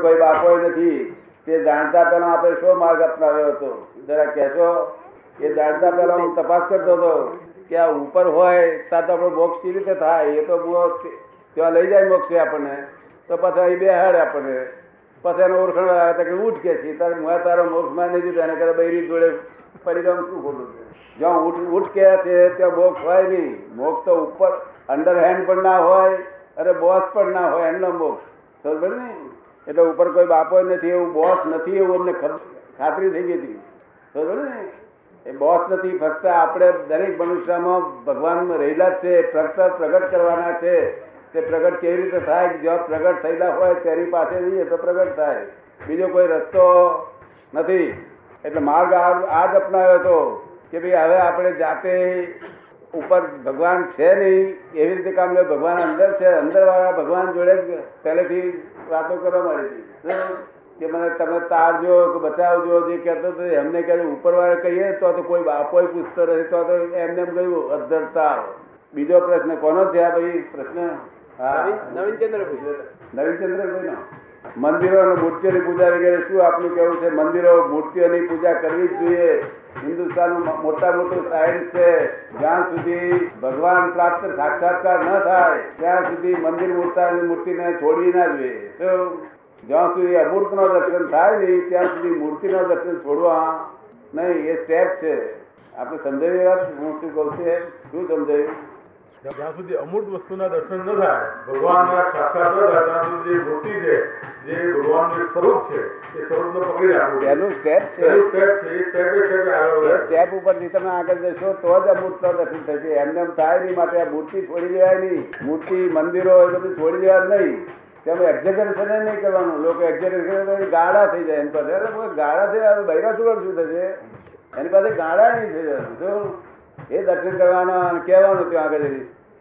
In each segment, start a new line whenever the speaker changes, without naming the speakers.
કોઈ બાપો નથી. તે જાણતા પહેલા આપણે શો માર્ગ અપનાવ્યો હતો? જરા કહેશો? એ જાણતા પહેલા હું તપાસ કરતો હતો કે આ ઉપર હોય ત્યાં તો આપણો મોક્ષ કેવી રીતે થાય? એ તો ત્યાં લઈ જાય મોક્ષે આપણને. તો પછી અહીં બેહાડે આપણને. પછી એનો ઓળખાણ આવે કે ઉઠ કે છે. તારે હું તારો મોક્ષમાં નહીં દીધો એને કરે બૈરી જોડે પરિણામ શું ખોટું છે? જ્યાં ઉઠ ઉઠ કે છે, ત્યાં મોક્ષ હોય નહીં. મોક્ષ તો ઉપર અંડર હેન્ડ પણ ના હોય અને બોસ પણ ના હોય, એમનો મોક્ષ. ખબર ને? એટલે ઉપર કોઈ બાપો નથી, એવું બોસ નથી એવું અમને ખાતરી થઈ ગઈ હતી. સમજ ને? એ બોસ નથી, ફક્ત આપણે દરેક મનુષ્યમાં ભગવાનમાં રહેલા જ છે, ફક્ત પ્રગટ કરવાના છે. તે પ્રગટ કેવી રીતે થાય? જો પ્રગટ થયેલા હોય તેની પાસે જઈએ તો પ્રગટ થાય. બીજો કોઈ રસ્તો નથી. એટલે માર્ગ આ જ અપનાવ્યો હતો કે ભાઈ હવે આપણે જાતે ઉપર ભગવાન છે નહીં એવી રીતે કામ લે ભગવાન અંદર છે અંદર વાળા ભગવાન જોડે પહેલેથી વાતો કરવા મળી હતી. કે મને તમે તારજો કે બતાવજો જે કહેતો હતો એમને કહે ઉપર વાળા કહીએ તો તો કોઈ બાપો પૂછતો રહે તો તો એમને એમ કહ્યું અધરતા બીજો પ્રશ્ન કોનો છે આ ભાઈ? પ્રશ્ન? હા.
નવીનચંદ્રભાઈ
નવીનચંદ્રભાઈ નો મંદિરો મૂર્તિઓની પૂજા વગેરે શું આપનું કેવું છે? મંદિરો મૂર્તિઓની પૂજા કરવી જ જોઈએ. હિન્દુસ્તાનનું મોટા મોટું સાયન્સ છે. જ્યાં સુધી ભગવાન પ્રાપ્ત સાક્ષાત્કાર ન થાય, ત્યાં સુધી મંદિર મૂર્તાની મૂર્તિને છોડવી ના જોઈએ. તો જ્યાં સુધી અમૂર્તનો દર્શન થાય નહીં, ત્યાં સુધી મૂર્તિનો દર્શન છોડવા નહીં, એ સ્ટેપ છે. આપણે સમજાવી વાત હું શું કહું છે? શું સમજાયું?
જ્યાં સુધી અમૂર્ત વસ્તુના દર્શન ન થાય ભગવાનના સાક્ષાત ન થાય ત્યાં સુધી જે મૂર્તિ છે જે ભગવાનનું સ્વરૂપ છે એ સ્વરૂપને પકડી રાખવું.
પહેલું સ્ટેપ છે.
પહેલું સ્ટેપ છે એ સ્ટેપે સ્ટેપે આગળ વધે.
સ્ટેપ ઉપરથી તમે આગળ જશો તો જ અમૂર્ત દર્શન થશે. એમને એમ થાય નહીં માટે આ મૂર્તિ છોડી દેવાય નહીં. મૂર્તિ મંદિરો એ બધું છોડી દેવા નહીં. તેમાં એક્ઝેક્યુશન નહીં કરવાનું. લોકો એક્ઝેક્યુશન ગાળા થઈ જાય. એની પાસે ગાળા થઈ જાય બૈરા સુગર શું થશે? એની પાસે ગાળા નહીં થઈ શું એ દર્શન કરવાના અને કહેવાનું ત્યાં આગળ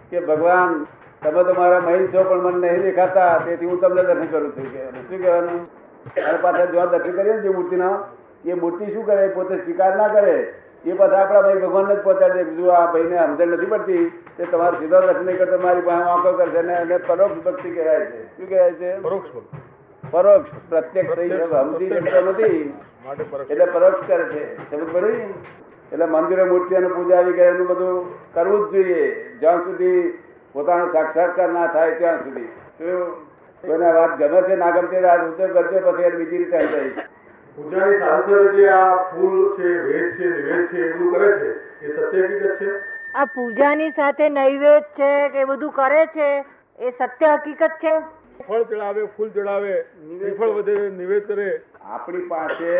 કે ભગવાન તમે તો મારા મહિલ છો પણ મને નહીં દેખાતા તેથી હું તમને દર્શન કરું છું. કે શું કહેવાનું? અને પાછા જો દર્શન કરીએ ને જે મૂર્તિના એ મૂર્તિ શું કરે? પોતે સ્વીકાર ના કરે? એ પાછા આપણા ભાઈ ભગવાનને જ પહોંચાડે કે જો આ ભાઈને સમજણ નથી પડતી તે તમારે સીધો દર્શન નહીં કરતો મારી પાસે વાંકો કરશે ને એને પરોક્ષ ભક્તિ કહેવાય છે. શું કહેવાય છે?
પરોક્ષ
પરોક્ષ પ્રત્યક્ષ થઈ સમજી શકતો નથી. એટલે પરોક્ષ કરે છે. સમજ પડી? એટલે મંદિરે મૂર્તિ અને પૂજા વગેરે એનું બધું કરવું જ જોઈએ. જ્યાં સુધી પોતાનો સાક્ષાત્કાર ના થાય ત્યાં સુધી. કોઈને વાત ગમે છે ના ગમતી રાત ઉતર કરશે પછી એને બીજી રીતે
પૂજાની સાથે સાથે જે આ ફૂલ છે વેદ છે નિવેદ છે એ બધું કરે છે એ સત્ય હકીકત છે?
આ પૂજાની સાથે નૈવેદ છે કે એ બધું કરે છે એ સત્ય હકીકત છે?
ફળ ચડાવે ફૂલ ચડાવે નિફળ વધે નિવેદ કરે.
આપણી પાસે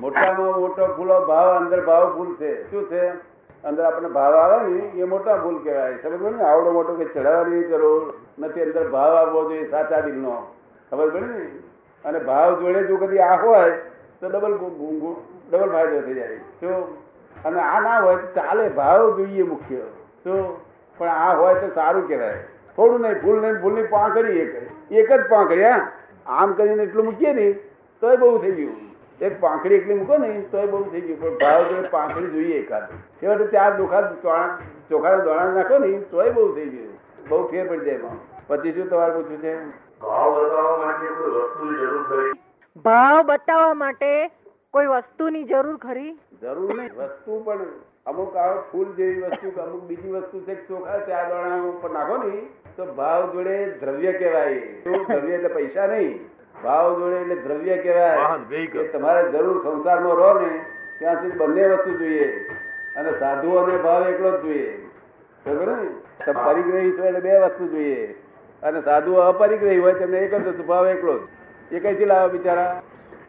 મોટામાં મોટો ફૂલો ભાવ, અંદર ભાવ ફૂલ છે. શું છે? અંદર આપણને ભાવ આવે ને, એ મોટા ભૂલ કહેવાય. સમજ ને? આવડો મોટો કે ચડાવવાની જરૂર નથી. અંદર ભાવ આવવો જોઈએ, સાચા દિલનો. ખબર પડે ને? અને ભાવ જોડે જો કદી આ હોય, તો ડબલ ડબલ ફાયદો થઈ જાય. તો અને આ ના હોય, તો ચાલે. ભાવ જોઈએ મુખ્ય. તો પણ આ હોય તો સારું કહેવાય. થોડું નહીં, ભૂલ નહીં ફૂલની પાંખડી એક. એક જ પાંખડી, હા. આમ કરીને એટલું મૂકીએ ને, તોય બહુ થઈ ગયું. એક પાંખડી એકલી મૂકો ને તોય બહુ થઈ ગયું. પણ ભાવ જોડે પાંખડી જોઈએ એકાદ. છેવટે ચાર દુખા ચોખા દોણા નાખો ને તોય બહુ થઈ ગયું. બહુ ફેર પડી જાય એમાં. પછી શું તમારે પૂછ્યું છે?
ભાવ બતાવવા માટે કોઈ વસ્તુની જરૂર ખરી?
ભાવ બતાવવા માટે કોઈ વસ્તુની જરૂર ખરી?
નહીં. વસ્તુ પણ અમુક આ ફૂલ જેવી વસ્તુ કે અમુક બીજી વસ્તુ છે ચોખા ચાર દોણા ઉપર નાખો ને તો ભાવ જોડે દ્રવ્ય કહેવાય. શું દ્રવ્ય એટલે પૈસા નહીં. ભાવ જોડે એટલે દ્રવ્ય કહેવાય. તમારે જરૂર સંસારમાં રહો ને ત્યાં સુધી બંને વસ્તુ જોઈએ. અને સાધુઓને ભાવ એકલો જ જોઈએ. ખબર ને? પરિગ્રહી છો એટલે બે વસ્તુ જોઈએ. અને સાધુ અપરિગ્રહી હોય તેમને એક જ વસ્તુ ભાવ એકલો જ. એ કઈથી લાવે બિચારા?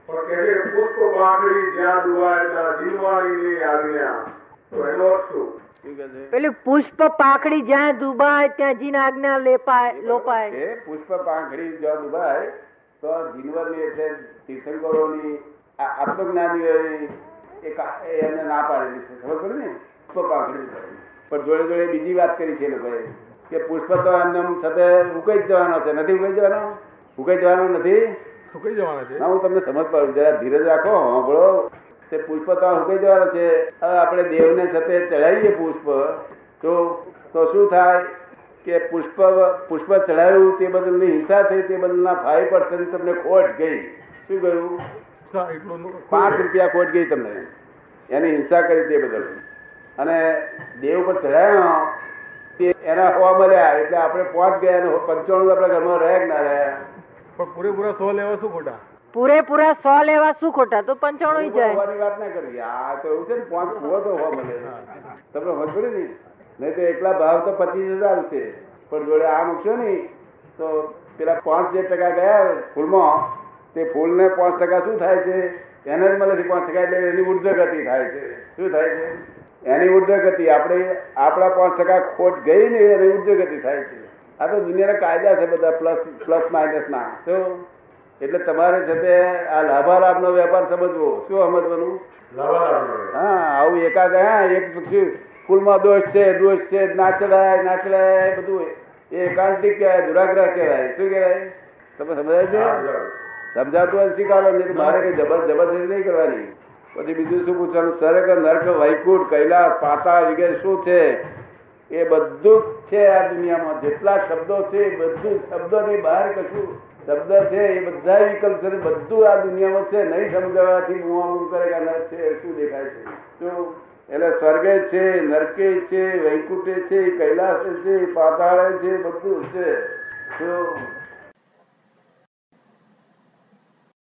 પેલું પુષ્પ પાંખડી જ્યાં ડૂબાય ત્યાં જીવવાણીની આજ્ઞા તો એનો અર્થ શું?
શું કહે છે?
પેલી પુષ્પ પાખડી જ્યાં દુબાય ત્યાં જીન આજ્ઞા લેપાય લોપાય.
પુષ્પ પાખડી જ્યાં ડૂબાય તો જીનવરની એટલે તીર્થંકરોની આત્મજ્ઞાનીઓની એક એમને ના પાડેલી છે. ખબર પડે ને? પુષ્પ પાકડી પણ જોડે જોડે બીજી વાત કરી છે લોકોએ કે પુષ્પ તો એમને છતાં ઉકાઈ જવાનો છે. નથી ઉકાઈ જવાનો? ઉકાઈ જવાનો નથી?
સુકાઈ જવાનો છે.
ના હું તમને સમજ પાડું. જરા ધીરજ રાખો સાંભળો. તે પુષ્પ તો ઉકાઈ જવાનો છે. હવે આપણે દેવને છતે ચડાવીએ પુષ્પ તો તો શું થાય? કે પુષ્પ પુષ્પ ચડાવ્યું તે બદલની હિંસા થઈ તે બદલના ફાઈવ પર્સન્ટ તમને ખોટ ગઈ. શું ગયું પાંચ રૂપિયા ખોટ ગઈ તમને. એની હિંસા કરી તે બદલ અને દેવ પર ચડાયો તે એના હોવા મળ્યા એટલે આપણે પહોંચ ગયા અને પંચાણું આપણા ઘરમાં રહ્યા ના રહ્યા?
પણ પૂરેપૂરા સો લેવા શું ખોટા?
પૂરેપૂરા સો લેવા શું ખોટા? તો પંચાણું જાય.
વાત ના કરવી આ તો એવું છે ને પાંચ હોવા તો હોવા મળે. તમને ખબર ને નહીં તો એકલા ભાવ તો પચીસ હજાર છે. પણ જોડે આ મૂકશો ને તો પેલા પાંચ જે ટકા ગયા ફૂલમાં તે ફૂલને પાંચ ટકા શું થાય છે? એને જ મળે છે પાંચ ટકા એટલે એની ઊર્જા ગતિ થાય છે. શું થાય છે? એની ઊર્જા ગતિ આપણે આપણા પાંચ ટકા ખોટ ગઈ ને એની ઊર્જા ગતિ થાય છે. આ તો દુનિયાના કાયદા છે બધા પ્લસ પ્લસ માઇનસ ના તો એટલે તમારે છે તે આ લાભાલાભનો વેપાર સમજવો. શું સમજવાનું? હા આવું એકા ગયા એક ફૂલમાં દોષ છે દોષ છે ના ચડાય ના ચડાય બધું એ એકાંતિક કહેવાય દુરાગ્રહ કહેવાય. શું કહેવાય? તમે સમજાય છે?
હા,
સમજાતું હોય સ્વીકારો નહીં તો મારે કઈ જબર જબરદસ્તી નહીં કરવાની. પછી બીજું શું પૂછવાનું? સરગ નર્ક વૈકુંઠ કૈલાસ પાતાળ વગેરે શું છે? એ બધું જ છે આ દુનિયામાં. જેટલા શબ્દો છે એ બધું શબ્દોની બહાર કશું શબ્દ છે એ બધા વિકલ્પ છે બધું આ દુનિયામાં છે. નહીં સમજાવવાથી મુઆ કરે કે છે શું દેખાય છે? શું? એટલે સ્વર્ગે છે નરકે છે વૈકુંઠે છે કૈલાસ છે પાતાળે છે બધું છે. શું